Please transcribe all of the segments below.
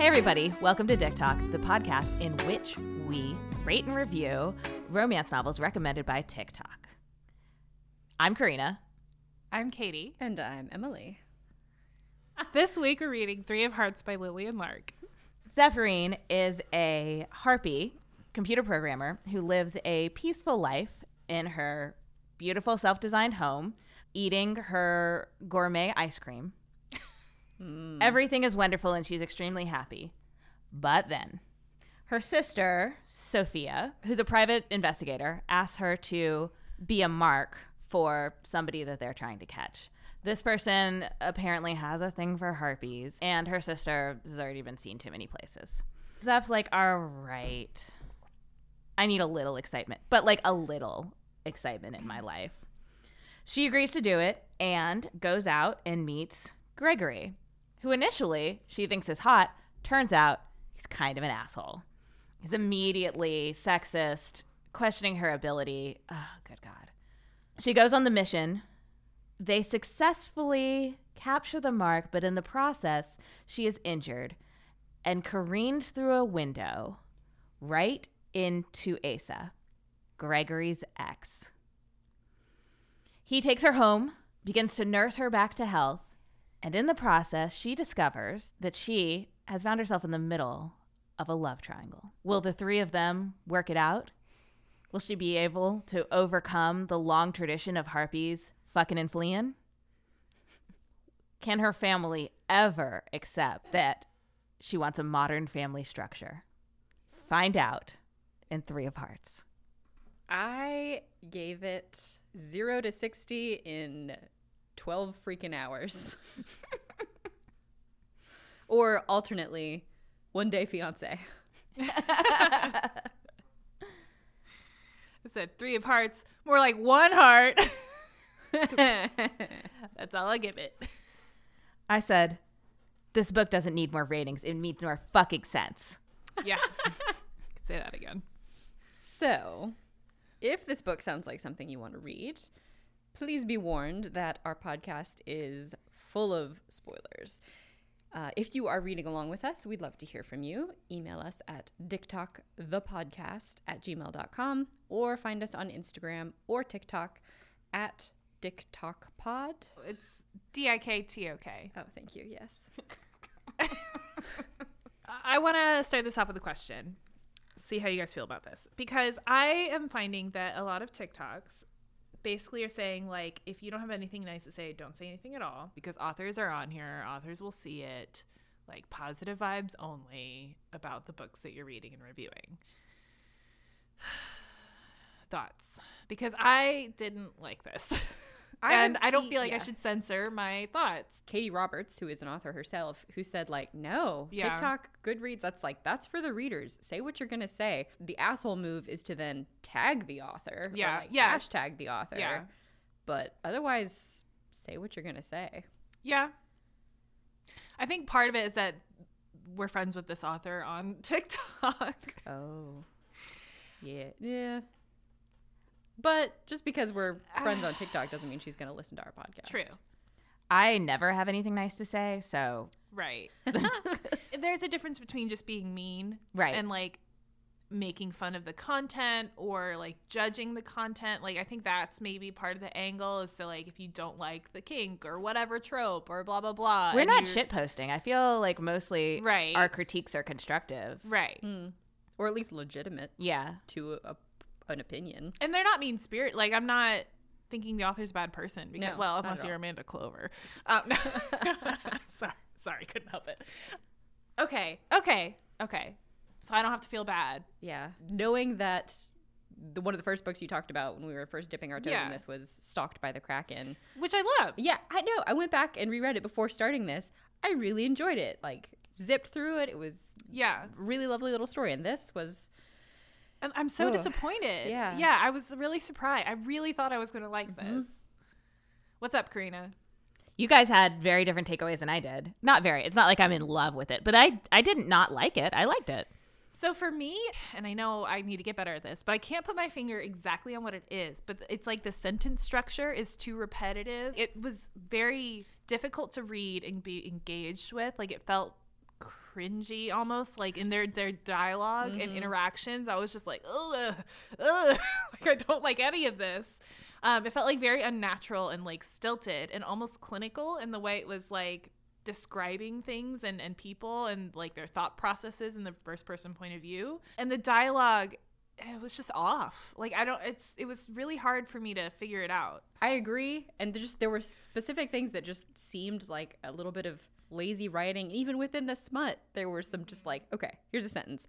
Hey, everybody, welcome to DikTok, the podcast in which we rate and review romance novels recommended by TikTok. I'm Karina. I'm Katie. And I'm Emily. This week we're reading Three of Hearts by Lillian Lark. Zephyrine is a harpy computer programmer who lives a peaceful life in her beautiful self designed home, eating her gourmet ice cream. Mm. Everything is wonderful and she's extremely happy. But then her sister, Sophia, who's a private investigator, asks her to be a mark for somebody that they're trying to catch. This person apparently has a thing for harpies, and her sister has already been seen too many places. Zeph's like, all right, I need a little excitement, but like a little excitement in my life. She agrees to do it and goes out and meets Gregory, who initially she thinks is hot. Turns out he's kind of an asshole. He's immediately sexist, questioning her ability. Oh, good God. She goes on the mission. They successfully capture the mark, but in the process, she is injured and careens through a window right into Asa, Gregory's ex. He takes her home, begins to nurse her back to health, and in the process, she discovers that she has found herself in the middle of a love triangle. Will the three of them work it out? Will she be able to overcome the long tradition of harpies fucking and fleeing? Can her family ever accept that she wants a modern family structure? Find out in Three of Hearts. I gave it 0 to 60 in 12 freaking hours. or alternately, one day fiance. I said Three of Hearts, more like one heart. That's all I give it. I said, this book doesn't need more ratings. It needs more fucking sense. Yeah. Could say that again. So, if this book sounds like something you want to read, please be warned that our podcast is full of spoilers. Uh, if you are reading along with us, we'd love to hear from you. Email us at diktokthepodcast at gmail.com or find us on Instagram or TikTok at diktokpod. It's D I K T O K. Oh, thank you. Yes. I want to start this off with a question. See how you guys feel about this. Because I am finding that a lot of TikToks basically are saying, like, if you don't have anything nice to say, don't say anything at all. Because authors are on here, authors will see it. Like, positive vibes only about the books that you're reading and reviewing. Thoughts? Because I didn't like this. I and I don't seen- feel like I should censor my thoughts. Katie Roberts, who is an author herself, who said like, "No, Yeah. TikTok, Goodreads, that's like that's for the readers. Say what you're gonna say. The asshole move is to then tag the author, or, Yeah, like, yes. hashtag the author. Yeah. but otherwise, say what you're gonna say. Yeah. I think part of it is that we're friends with this author on TikTok. Oh, yeah, yeah. But just because we're friends on TikTok doesn't mean she's gonna listen to our podcast. True. I never have anything nice to say, so Right. There's a difference between just being mean Right. and like making fun of the content or like judging the content. Like I think that's maybe part of the angle is so like if you don't like the kink or whatever trope or blah blah blah. we're and not you're- shit posting. I feel like mostly Right. our critiques are constructive. Right. Mm. or at least legitimate Yeah. to a, an opinion. and they're not mean spirit. Like I'm not thinking the author's a bad person. Because, No, well, unless you're. Amanda Clover. Um, no. sorry, sorry, couldn't help it. Okay, okay, okay. So I don't have to feel bad. Yeah, knowing that the one of the first books you talked about when we were first dipping our toes Yeah. in this was Stalked by the Kraken. Which I love. Yeah, I know. I went back and reread it before starting this. I really enjoyed it. Like zipped through it. It was Yeah. really lovely little story. And this was I'm so Ugh. disappointed. Yeah. Yeah, I was really surprised. I really thought I was going to like mm-hmm. this. What's up, Karina? You guys had very different takeaways than I did. Not very. It's not like I'm in love with it, but I I didn't not like it. I liked it. So for me, and I know I need to get better at this, but I can't put my finger exactly on what it is. But it's like the sentence structure is too repetitive. It was very difficult to read and be engaged with. Like it felt cringy almost like in their their dialog Mm-hmm. and interactions. I was just like, ugh, ugh. like I don't like any of this. Um, it felt like very unnatural and like stilted and almost clinical in the way it was like describing things and, and people and like their thought processes in the first person point of view. And the dialogue it was just off. Like I don't it's it was really hard for me to figure it out. I agree. And there just there were specific things that just seemed like a little bit of lazy writing. Even within the smut, there were some just like, okay, here's a sentence.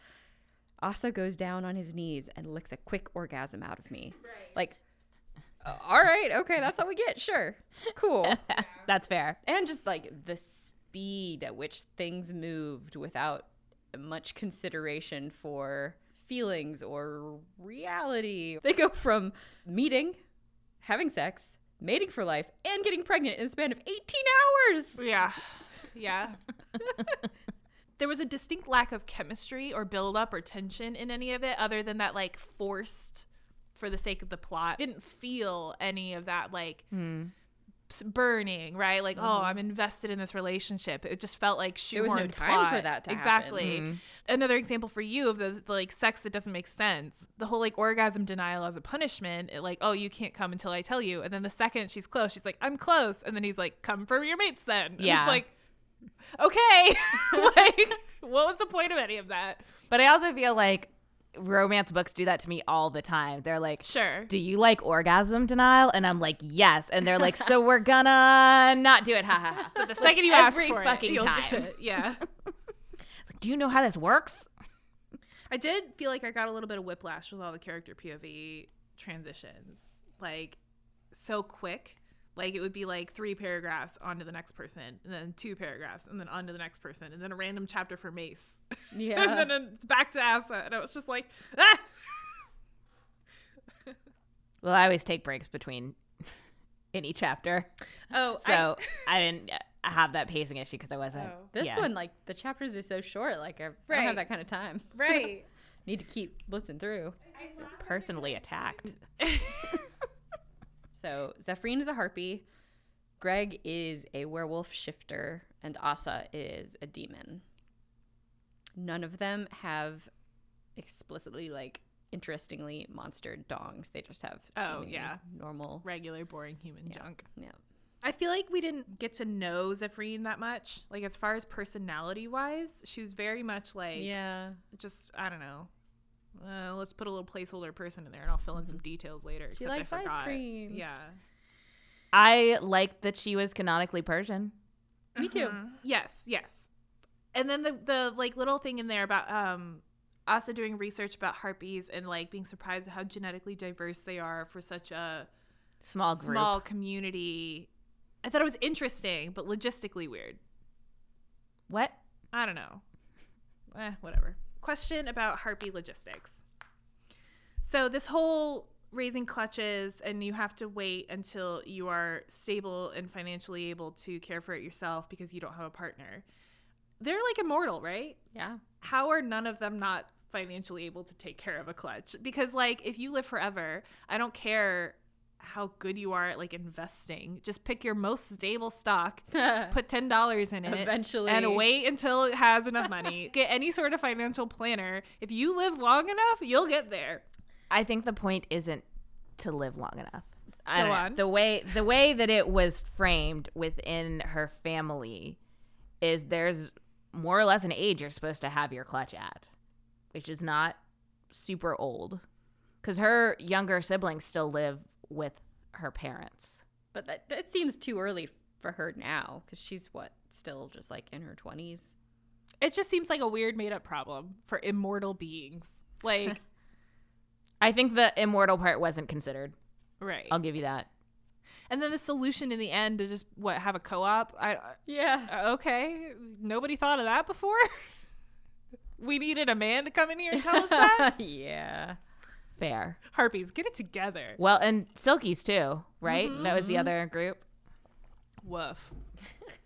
Asa goes down on his knees and licks a quick orgasm out of me. Like, uh, all right, okay, that's all we get. Sure, cool. That's fair. and just like the speed at which things moved without much consideration for feelings or reality. They go from meeting, having sex, mating for life, and getting pregnant in the span of 18 hours. Yeah. Yeah. there was a distinct lack of chemistry or build up or tension in any of it other than that like forced for the sake of the plot. didn't feel any of that like hmm. s- burning, right? Like, oh, mm-hmm. I'm invested in this relationship. It just felt like There was no shoehorned time for that to happen. exactly. Hmm. Another example for you of the, the like sex that doesn't make sense. The whole like orgasm denial as a punishment. It, like, oh, you can't come until I tell you. And then the second she's close, she's like, I'm close. And then he's like, come for your mates then. And Yeah. It's like, okay. like, what was the point of any of that? But I also feel like romance books do that to me all the time. They're like, Sure. do you like orgasm denial? And I'm like, yes. And they're like, so we're gonna not do it. Ha ha ha. But the second you ask for fucking it, time. it. Yeah. Like, do you know how this works? I did feel like I got a little bit of whiplash with all the character POV transitions. Like so quick. Like it would be like three paragraphs onto the next person, and then two paragraphs, and then onto the next person, and then a random chapter for Mace, Yeah. and then a- back to Asa, and I was just like, ah! Well, I always take breaks between any chapter. oh, So I, didn't uh, have that pacing issue because I wasn't. Oh. this yeah. one, like, the chapters are so short. Like, I, I don't have that kind of time. Right. Need to keep blitzing through. personally attacked. So Zephrine is a harpy, Greg is a werewolf shifter, and Asa is a demon. None of them have explicitly like interestingly monstered dongs. They just have Oh, yeah. normal. Regular, boring human Yeah. junk. Yeah. I feel like we didn't get to know Zephrine that much. Like as far as personality wise, she was very much like Yeah. just I don't know. Uh, let's put a little placeholder person in there, and I'll fill in some details later. She I likes ice cream. Yeah, I liked that she was canonically Persian. Me too. Mhm. Yes, yes. And then the the like little thing in there about um also doing research about harpies and like being surprised at how genetically diverse they are for such a Small group. small community. I thought it was interesting, but logistically weird. What? I don't know. Eh, whatever. Question about harpy logistics. So this whole raising clutches and you have to wait until you are stable and financially able to care for it yourself because you don't have a partner. They're like immortal, right? Yeah. How are none of them not financially able to take care of a clutch? Because like if you live forever, I don't care how good you are at like investing. Just pick your most stable stock put ten dollars in it Eventually. and wait until it has enough money. Get any sort of financial planner. If you live long enough, you'll get there. I think the point isn't to live long enough. I Go know. on. The way the way that it was framed within her family is there's more or less an age you're supposed to have your clutch at, which is not super old. Cuz her younger siblings still live with her parents. But that, that seems too early for her now because she's what still just like in her 20s. It just seems like a weird made up problem for immortal beings. Like I think the immortal part wasn't considered. right. I'll give you that. And then the solution in the end to just what have a co-op. I Yeah. uh, okay. Nobody thought of that before. we needed a man to come in here and tell us that. yeah. Fair. Harpies, get it together. Well, and Selkies too, right? That was the other group. Woof.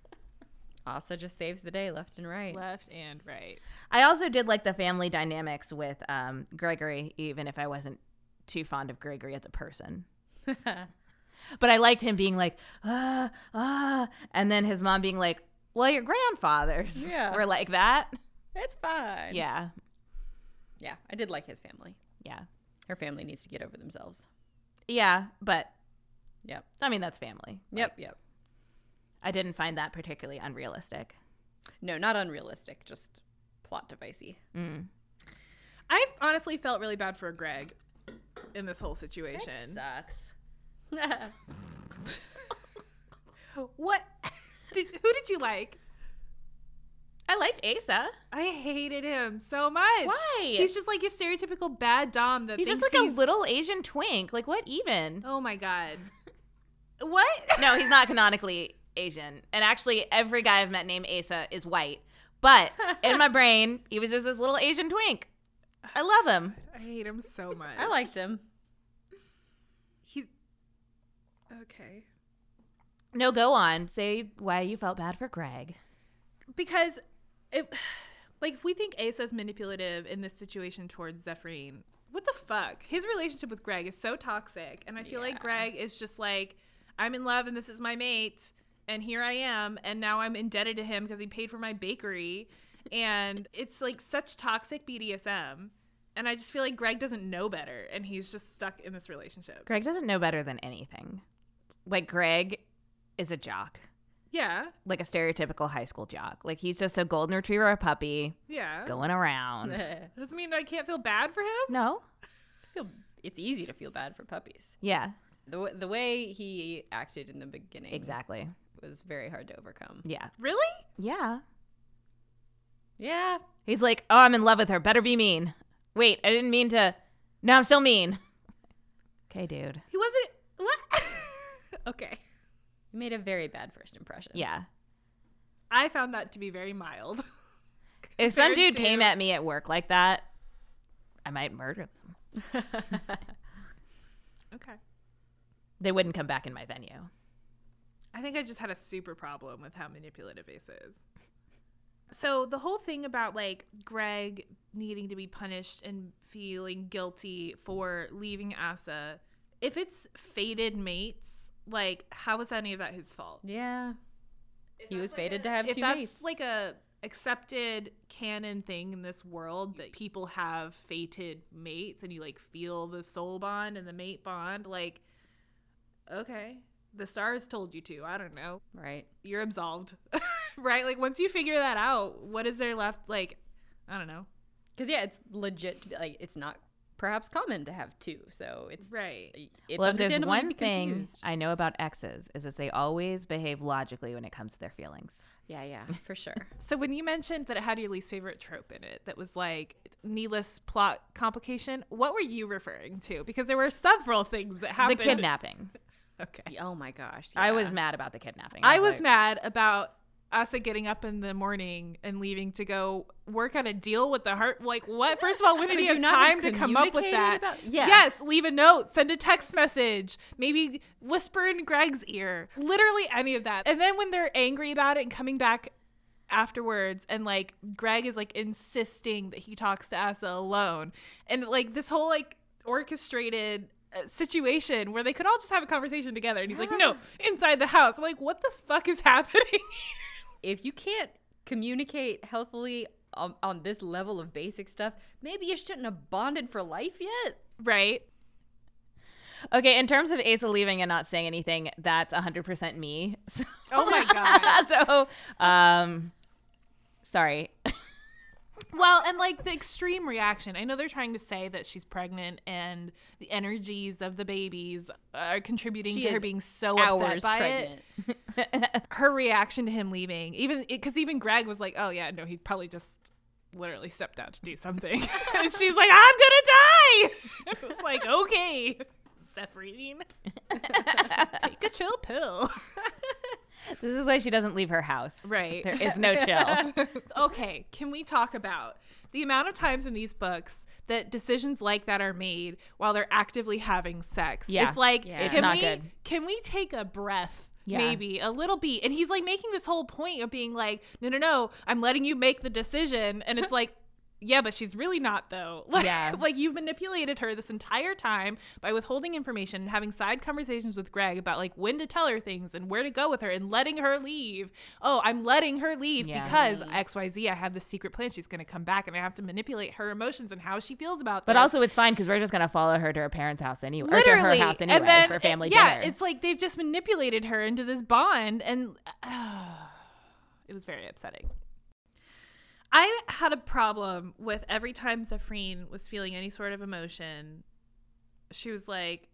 also just saves the day left and right. Left and right. I also did like the family dynamics with um, Gregory, even if I wasn't too fond of Gregory as a person. But I liked him being like, ah, ah, and then his mom being like, well, your grandfathers Yeah. were like that. It's fine. Yeah. Yeah, I did like his family. Yeah. Her family needs to get over themselves. Yeah, but Yep. I mean that's family. Yep, yep. I didn't find that particularly unrealistic. No, not unrealistic, just plot devicey. Mm. I honestly felt really bad for Greg in this whole situation. sucks. What? Did, who did you like? I liked Asa. I hated him so much. Why? He's just like a stereotypical bad dom that He's just like a little Asian twink. Like what even? Oh my god. What? No, he's not canonically Asian. And actually every guy I've met named Asa is white. But in my brain, he was just this little Asian twink. I love him. I hate him so much. I liked him. He's okay. No, go on. Say why you felt bad for Greg. because if like if we think Asa's manipulative in this situation towards Zephyrine, what the fuck? His relationship with Greg is so toxic, and I feel like Greg is just like, I'm in love and this is my mate, and here I am, and now I'm indebted to him because he paid for my bakery, and it's like such toxic BDSM. And I just feel like Greg doesn't know better, and he's just stuck in this relationship. Greg doesn't know better than anything. Like Greg is a jock. Yeah, Like a stereotypical high school jock. Like he's just a golden retriever, a puppy, yeah. going around. Doesn't mean I can't feel bad for him. no? I feel it's easy to feel bad for puppies. Yeah, The, the way he acted in the beginning exactly. was very hard to overcome. Yeah. Really? Yeah. Yeah. He's like, oh, I'm in love with her. Better be mean. Wait, I didn't mean to. No, I'm still mean. Okay, dude. He wasn't. What? okay. He made a very bad first impression. Yeah. I found that to be very mild. If some Compared dude came at me at work like that, I might murder them. Okay. They wouldn't come back in my venue. I think I just had a super problem with how manipulative Ace is. So the whole thing about like Greg needing to be punished and feeling guilty for leaving Asa, if it's fated mates, like how was any of that his fault? yeah. If He was like fated a- to have if two that's mates. like a accepted canon thing in this world that people have fated mates and you like feel the soul bond and the mate bond like okay the stars told you to i don't know Right. you're absolved right like once you figure that out what is there left like i don't know Because yeah, it's legit. Like it's not perhaps common to have two, so it's right It's well, if there's one thing confused. I know about exes is that they always behave logically when it comes to their feelings. Yeah, yeah, for sure. so when you mentioned that it had your least favorite trope in it that was like needless plot complication what were you referring to because there were several things that happened The kidnapping. okay oh my gosh. I was mad about the kidnapping. I was like, mad about Asa getting up in the morning and leaving to go work on a deal with the heart. Like, what? First of all, when did you have time to come up with that? about- Yeah. Yes, leave a note, send a text message, maybe whisper in Greg's ear. Literally any of that. And then when they're angry about it and coming back afterwards and like Greg is like insisting that he talks to Asa alone. And like this whole like orchestrated uh, situation where they could all just have a conversation together and he's like no inside the house i'm like what the fuck is happening if you can't communicate healthily on, on this level of basic stuff, maybe you shouldn't have bonded for life yet. right Okay, in terms of Asa leaving and not saying anything, that's 100% me. So, Oh my God. so, um, sorry. Well and like the extreme reaction i know they're trying to say that she's pregnant and the energies of the babies are contributing She to her being so upset by it. her reaction to him leaving even because even greg was like oh yeah no he probably just literally stepped out to do something. And she's like i'm gonna die! It was like okay Zephrine, take a chill pill This is why she doesn't leave her house. Right. There is no chill. okay, can we talk about the amount of times in these books that decisions like that are made while they're actively having sex? Yeah. It's like, Yeah. It's can not we good. can we take a breath? Yeah. Maybe a little beat. And he's like making this whole point of being like, no, no, no, I'm letting you make the decision. And it's like, yeah, but she's really not though. Like, Yeah. like you've manipulated her this entire time by withholding information and having side conversations with Greg about like when to tell her things and where to go with her and letting her leave. Oh, I'm letting her leave Yeah. because XYZ, I have this secret plan. She's going to come back and I have to manipulate her emotions and how she feels about that. But this. also, it's fine because we're just gonna follow her to her parents' house anyway, or to her house anyway and then, for family yeah, dinner. it's like they've just manipulated her into this bond and it was very upsetting. I had a problem with every time Zephrine was feeling any sort of emotion, she was like,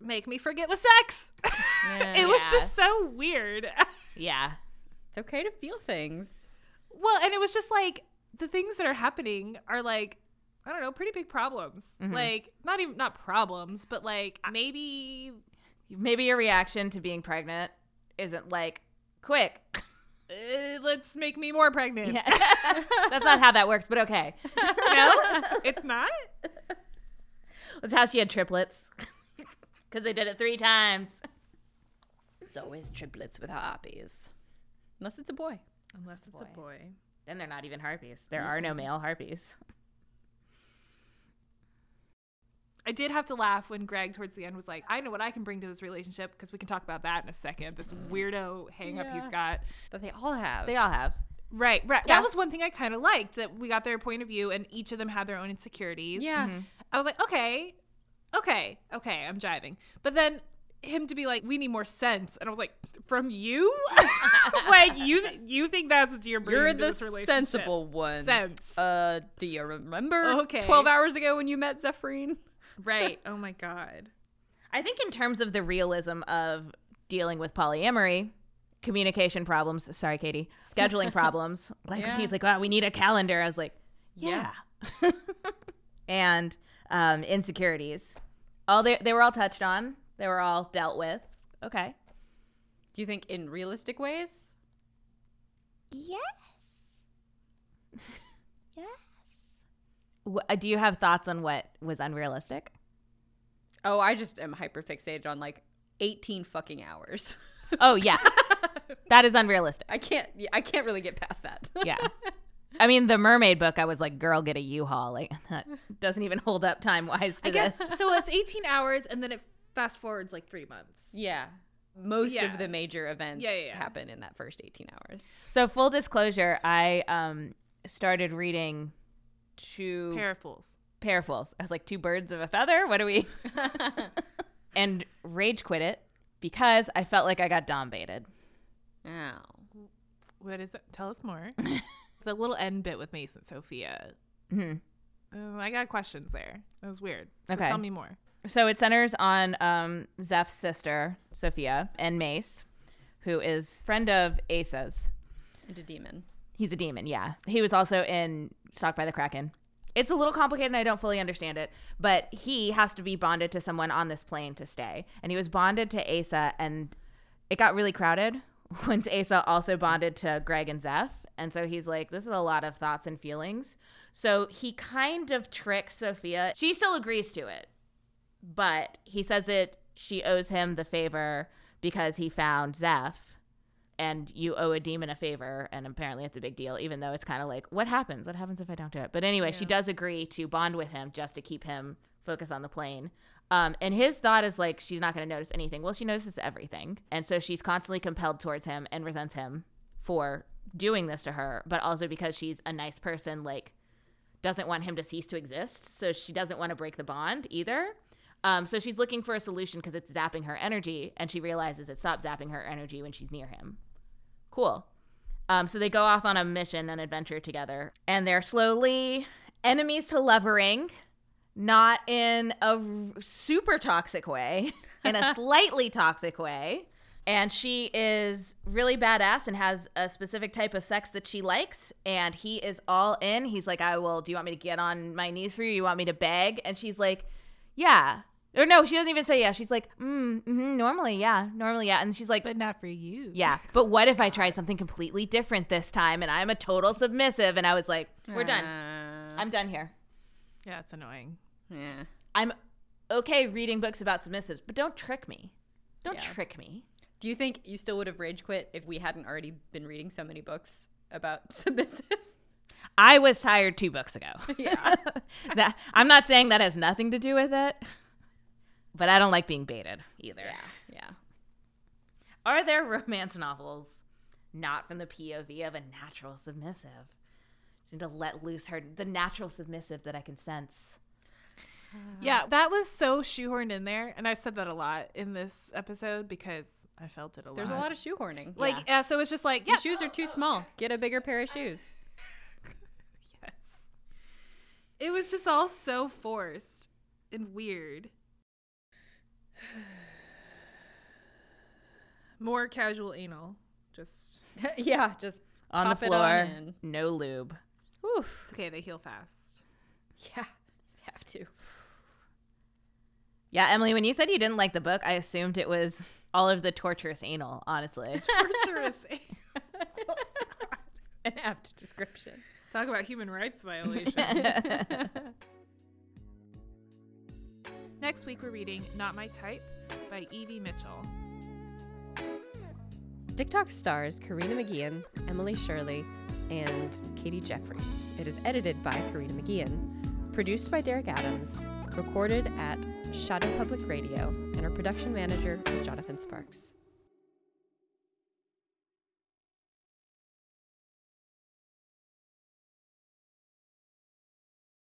"Make me forget the sex." it was just so weird. yeah, It's okay to feel things. well, and it was just like the things that are happening are like I don't know, pretty big problems. Mhm. Like not even not problems, but like maybe maybe your reaction to being pregnant isn't like quick. uh, let's make me more pregnant. Yeah. That's not how that works, but okay. no, it's not. That's how she had triplets. Because they did it three times. It's always triplets with harpies. Unless it's a boy. Unless it's boy. a boy. Then they're not even harpies. There are no male harpies. I did have to laugh when Greg towards the end was like, "I know what I can bring to this relationship because we can talk about that in a second. This weirdo hang up he's Yeah. got." That they all have. They all have. Right, right. Yeah. That was one thing I kind of liked that we got their point of view and each of them had their own insecurities. yeah. Mm-hmm. I was like, okay, okay, okay, I'm jiving. But then him to be like, we need more sense, and I was like, from you, like you, you think that's what you're bringing You're to the this relationship? sensible one. Sense, Uh, do you remember Okay. 12 hours ago when you met Zephrine? Right? Oh my god. I think in terms of the realism of dealing with polyamory, communication problems, sorry, Katie, scheduling problems. Like Yeah. he's like, oh, we need a calendar. I was like, yeah. and um, insecurities. All they, they were all touched on. They were all dealt with. Okay. Do you think in realistic ways? Yes. yes. Wh- uh, do you have thoughts on what was unrealistic? Oh, I just am hyper fixated on like 18 fucking hours. Oh yeah, that is unrealistic. I can't I can't really get past that. Yeah. I mean, the mermaid book, I was like, girl, get a U-Haul. Like, that doesn't even hold up time wise to I guess this. so. It's 18 hours, and then it fast forwards like three months. yeah. Most Yeah. of the major events Yeah, yeah, yeah. happen in that first 18 hours. So, full disclosure, I um started reading two Pair of fools. parafuls. I was like, two birds of a feather? What do we? and rage quit it because I felt like I got dom baited. Ow. What is it? Tell us more. it's a little end bit with Mason Sophia. hmm Uh, I got questions there. That was weird. So Okay. tell me more. So it centers on um, Zeph's sister, Sophia, and Mace, who is friend of Asa's. And a demon. He's a demon, yeah. He was also in Stalked by the Kraken. It's a little complicated and I don't fully understand it, but he has to be bonded to someone on this plane to stay. And he was bonded to Asa, and it got really crowded once Asa also bonded to Greg and Zeph. And so he's like, this is a lot of thoughts and feelings. So he kind of tricks Sophia. She still agrees to it, but he says that she owes him the favor because he found Zeph and you owe a demon a favor and apparently it's a big deal even though it's kind of like what happens? What happens if i don't do it? But anyway she does agree to bond with him just to keep him focused on the plane. Um, and his thought is like she's not going to notice anything. Well she notices everything and so she's constantly compelled towards him and resents him for doing this to her but also because she's a nice person like doesn't want him to cease to exist so she doesn't want to break the bond either. Um, so she's looking for a solution because it's zapping her energy and she realizes it stops zapping her energy when she's near him Cool. Um, so they go off on a mission, an adventure together, and they're slowly enemies to lovering, not in a super toxic way, in a slightly toxic way. And she is really badass and has a specific type of sex that she likes. And he is all in. He's like, I will, do you want me to get on my knees for you? You want me to beg? And she's like, Yeah. Or no, she doesn't even say yeah. She's like, mm, hmm normally, yeah, normally, yeah. And she's like, But not for you. yeah. But what if I tried something completely different this time and I'm a total submissive? And I was like, we're done. Uh, I'm done here. Yeah, it's annoying. yeah. I'm okay reading books about submissives, but don't trick me. Don't Yeah. trick me. Do you think you still would have rage quit if we hadn't already been reading so many books about submissives? I was tired two books ago. Yeah. that I'm not saying that has nothing to do with it, but I don't like being baited either. yeah. Yeah. Are there romance novels not from the POV of a natural submissive? Just need to let loose her the natural submissive that I can sense. Uh, yeah, that was so shoehorned in there, and I've said that a lot in this episode because I felt it a lot. There's a lot. lot of shoehorning. like, Yeah. yeah. so it's just like, yeah, Your shoes are too small. Get a bigger pair of shoes. yes. It was just all so forced and weird. More casual anal. Just yeah, just On Pop the it on floor, in. no lube. oof. it's okay. They heal fast. Yeah. Have to. Yeah, Emily, when you said you didn't like the book, I assumed it was all of the torturous anal, honestly. Torturous. anal. An apt description. Talk about human rights violations. Next week, we're reading Not My Type by Evie Mitchell. DikTok stars Karina McGeehan, Emily Shirley, and Katie Jeffries. It is edited by Karina McGeehan, produced by Derek Adams, recorded at Shadow Public Radio, and our production manager is Jonathan Sparks.